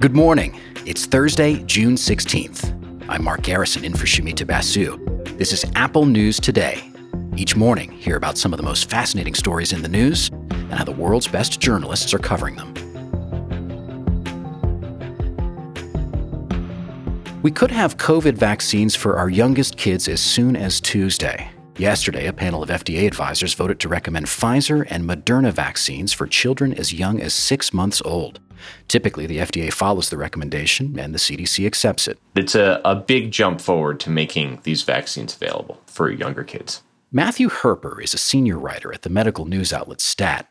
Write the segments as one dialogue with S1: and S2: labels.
S1: Good morning. It's Thursday, June 16th. I'm Mark Garrison in for Shumita Basu. This is Apple News Today. Each morning, hear about some of the most fascinating stories in the news and how the world's best journalists are covering them. We could have COVID vaccines for our youngest kids as soon as Tuesday. Yesterday, a panel of FDA advisors voted to recommend Pfizer and Moderna vaccines for children as young as six months old. Typically, the FDA follows the recommendation and the CDC accepts it.
S2: It's a, a big jump forward to making these vaccines available for younger kids.
S1: Matthew Herper is a senior writer at the medical news outlet STAT.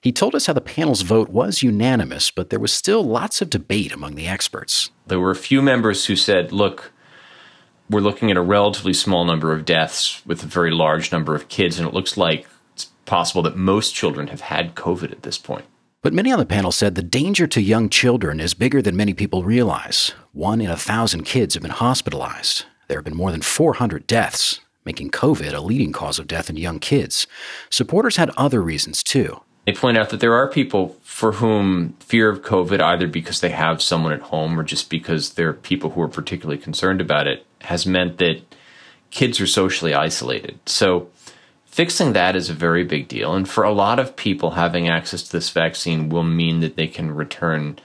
S1: He told us how the panel's vote was unanimous, but there was still lots of debate among the experts.
S2: There were a few members who said, look, we're looking at a relatively small number of deaths with a very large number of kids, and it looks like it's possible that most children have had COVID at this point.
S1: But many on the panel said the danger to young children is bigger than many people realize. One in a thousand kids have been hospitalized. There have been more than 400 deaths, making COVID a leading cause of death in young kids. Supporters had other reasons too.
S2: They point out that there are people for whom fear of COVID, either because they have someone at home or just because there are people who are particularly concerned about it, has meant that kids are socially isolated. So fixing that is a very big deal. And for a lot of people, having access to this vaccine will mean that they can return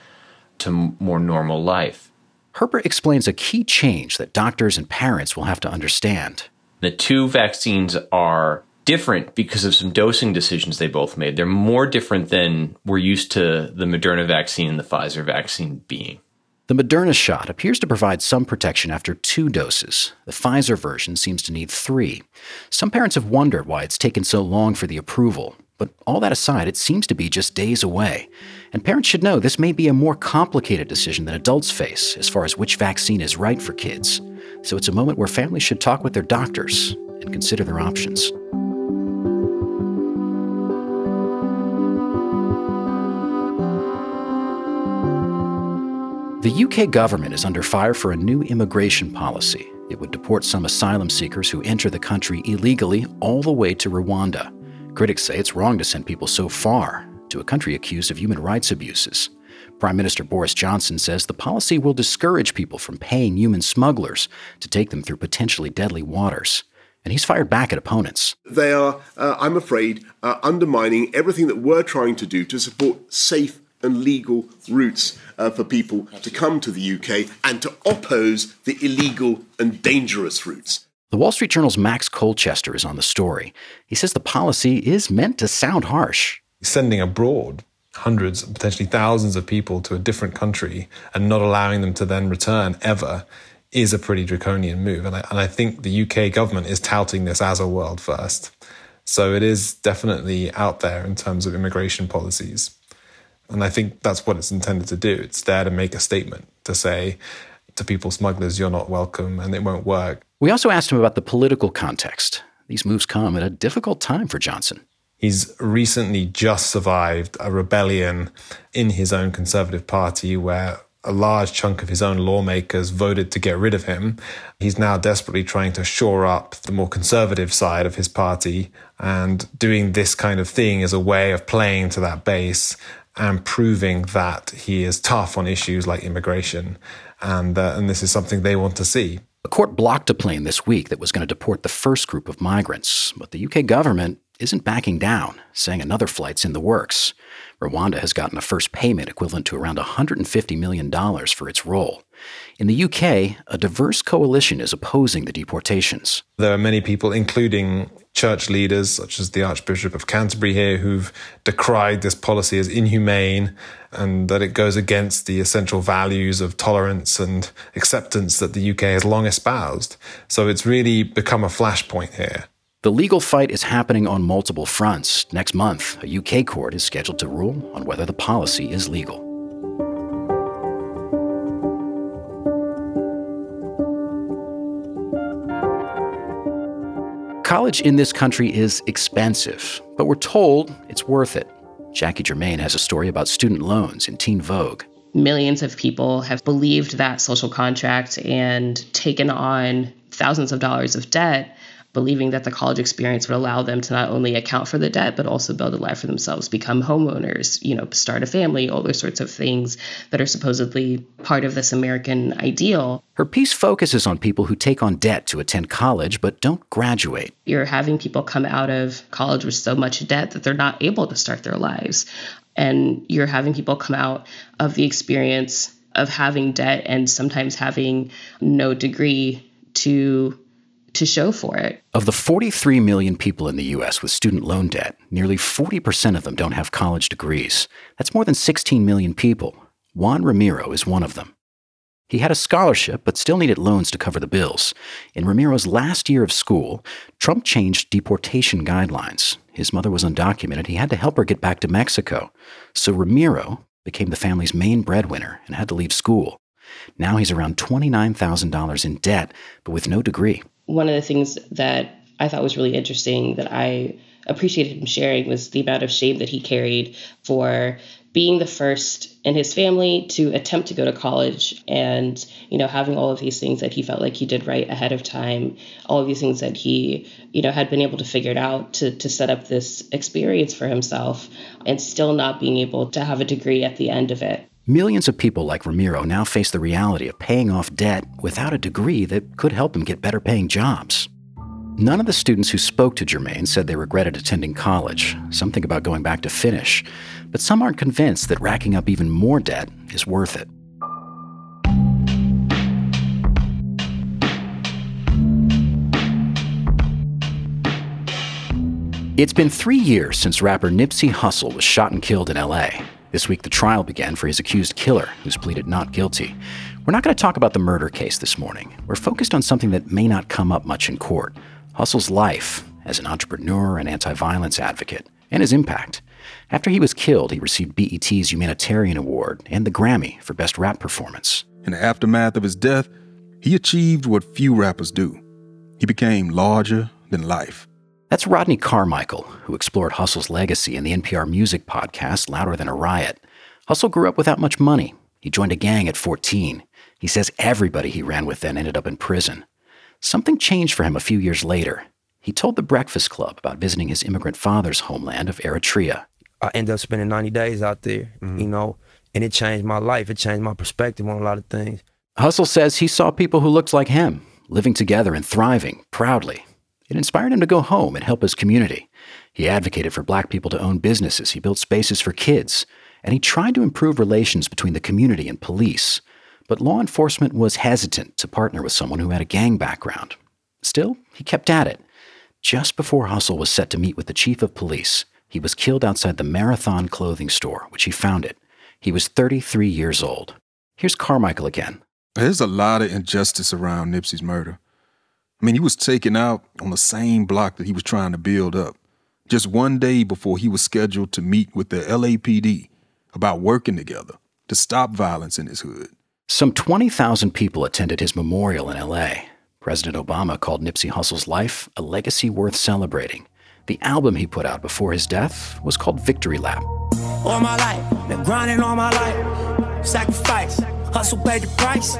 S2: to more normal life.
S1: Herper explains a key change that doctors and parents will have to understand.
S2: The two vaccines are different because of some dosing decisions they both made. They're more different than we're used to the Moderna vaccine and the Pfizer vaccine being.
S1: The Moderna shot appears to provide some protection after two doses. The Pfizer version seems to need three. Some parents have wondered why it's taken so long for the approval. But all that aside, it seems to be just days away. And parents should know this may be a more complicated decision than adults face as far as which vaccine is right for kids. So it's a moment where families should talk with their doctors and consider their options. The UK government is under fire for a new immigration policy. It would deport some asylum seekers who enter the country illegally all the way to Rwanda. Critics say it's wrong to send people so far to a country accused of human rights abuses. Prime Minister Boris Johnson says the policy will discourage people from paying human smugglers to take them through potentially deadly waters. And he's fired back at opponents.
S3: They are, uh, I'm afraid, uh, undermining everything that we're trying to do to support safe and legal routes uh, for people to come to the UK and to oppose the illegal and dangerous routes.
S1: The Wall Street Journal's Max Colchester is on the story. He says the policy is meant to sound harsh.
S4: Sending abroad hundreds, potentially thousands of people to a different country and not allowing them to then return ever is a pretty draconian move. And I, and I think the UK government is touting this as a world first. So it is definitely out there in terms of immigration policies. And I think that's what it's intended to do. It's there to make a statement to say to people smugglers, you're not welcome and it won't work.
S1: We also asked him about the political context. These moves come at a difficult time for Johnson.
S4: He's recently just survived a rebellion in his own Conservative Party where a large chunk of his own lawmakers voted to get rid of him. He's now desperately trying to shore up the more conservative side of his party and doing this kind of thing as a way of playing to that base and proving that he is tough on issues like immigration. And, uh, and this is something they want to see.
S1: A court blocked a plane this week that was going to deport the first group of migrants, but the UK government isn't backing down, saying another flight's in the works. Rwanda has gotten a first payment equivalent to around $150 million for its role. In the UK, a diverse coalition is opposing the deportations.
S4: There are many people, including church leaders such as the Archbishop of Canterbury here, who've decried this policy as inhumane and that it goes against the essential values of tolerance and acceptance that the UK has long espoused. So it's really become a flashpoint here.
S1: The legal fight is happening on multiple fronts. Next month, a UK court is scheduled to rule on whether the policy is legal. College in this country is expensive, but we're told it's worth it. Jackie Germain has a story about student loans in Teen Vogue.
S5: Millions of people have believed that social contract and taken on thousands of dollars of debt believing that the college experience would allow them to not only account for the debt, but also build a life for themselves, become homeowners, you know, start a family, all those sorts of things that are supposedly part of this American ideal.
S1: Her piece focuses on people who take on debt to attend college but don't graduate.
S5: You're having people come out of college with so much debt that they're not able to start their lives. And you're having people come out of the experience of having debt and sometimes having no degree to to show for it.
S1: Of the 43 million people in the US with student loan debt, nearly 40% of them don't have college degrees. That's more than 16 million people. Juan Ramiro is one of them. He had a scholarship, but still needed loans to cover the bills. In Ramiro's last year of school, Trump changed deportation guidelines. His mother was undocumented. He had to help her get back to Mexico. So Ramiro became the family's main breadwinner and had to leave school. Now he's around $29,000 in debt, but with no degree.
S5: One of the things that I thought was really interesting that I appreciated him sharing was the amount of shame that he carried for being the first in his family to attempt to go to college and you know having all of these things that he felt like he did right ahead of time all of these things that he you know had been able to figure it out to, to set up this experience for himself and still not being able to have a degree at the end of it
S1: Millions of people like Ramiro now face the reality of paying off debt without a degree that could help them get better paying jobs. None of the students who spoke to Jermaine said they regretted attending college. Some think about going back to finish, but some aren't convinced that racking up even more debt is worth it. It's been three years since rapper Nipsey Hussle was shot and killed in LA. This week, the trial began for his accused killer, who's pleaded not guilty. We're not going to talk about the murder case this morning. We're focused on something that may not come up much in court Hussle's life as an entrepreneur and anti violence advocate, and his impact. After he was killed, he received BET's Humanitarian Award and the Grammy for Best Rap Performance.
S6: In the aftermath of his death, he achieved what few rappers do he became larger than life.
S1: That's Rodney Carmichael, who explored Hussle's legacy in the NPR music podcast Louder Than a Riot. Hussle grew up without much money. He joined a gang at 14. He says everybody he ran with then ended up in prison. Something changed for him a few years later. He told the Breakfast Club about visiting his immigrant father's homeland of Eritrea.
S7: I ended up spending 90 days out there, mm-hmm. you know, and it changed my life. It changed my perspective on a lot of things.
S1: Hussle says he saw people who looked like him, living together and thriving proudly. It inspired him to go home and help his community. He advocated for black people to own businesses, he built spaces for kids, and he tried to improve relations between the community and police. But law enforcement was hesitant to partner with someone who had a gang background. Still, he kept at it. Just before Hussle was set to meet with the chief of police, he was killed outside the Marathon clothing store, which he founded. He was 33 years old. Here's Carmichael again.
S6: There's a lot of injustice around Nipsey's murder. I mean, he was taken out on the same block that he was trying to build up, just one day before he was scheduled to meet with the LAPD about working together to stop violence in his hood.
S1: Some 20,000 people attended his memorial in LA. President Obama called Nipsey Hussle's life a legacy worth celebrating. The album he put out before his death was called Victory Lap.
S8: All my life, been grinding all my life. Sacrifice, hustle paid the price.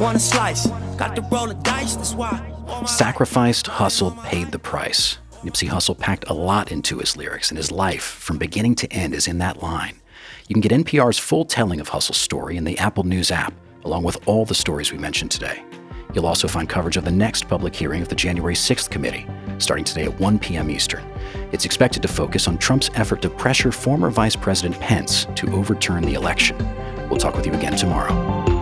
S8: Want a slice, got to roll the dice, that's why.
S1: Sacrificed, hustled, paid the price. Nipsey Hussle packed a lot into his lyrics, and his life, from beginning to end, is in that line. You can get NPR's full telling of Hussle's story in the Apple News app, along with all the stories we mentioned today. You'll also find coverage of the next public hearing of the January 6th committee, starting today at 1 p.m. Eastern. It's expected to focus on Trump's effort to pressure former Vice President Pence to overturn the election. We'll talk with you again tomorrow.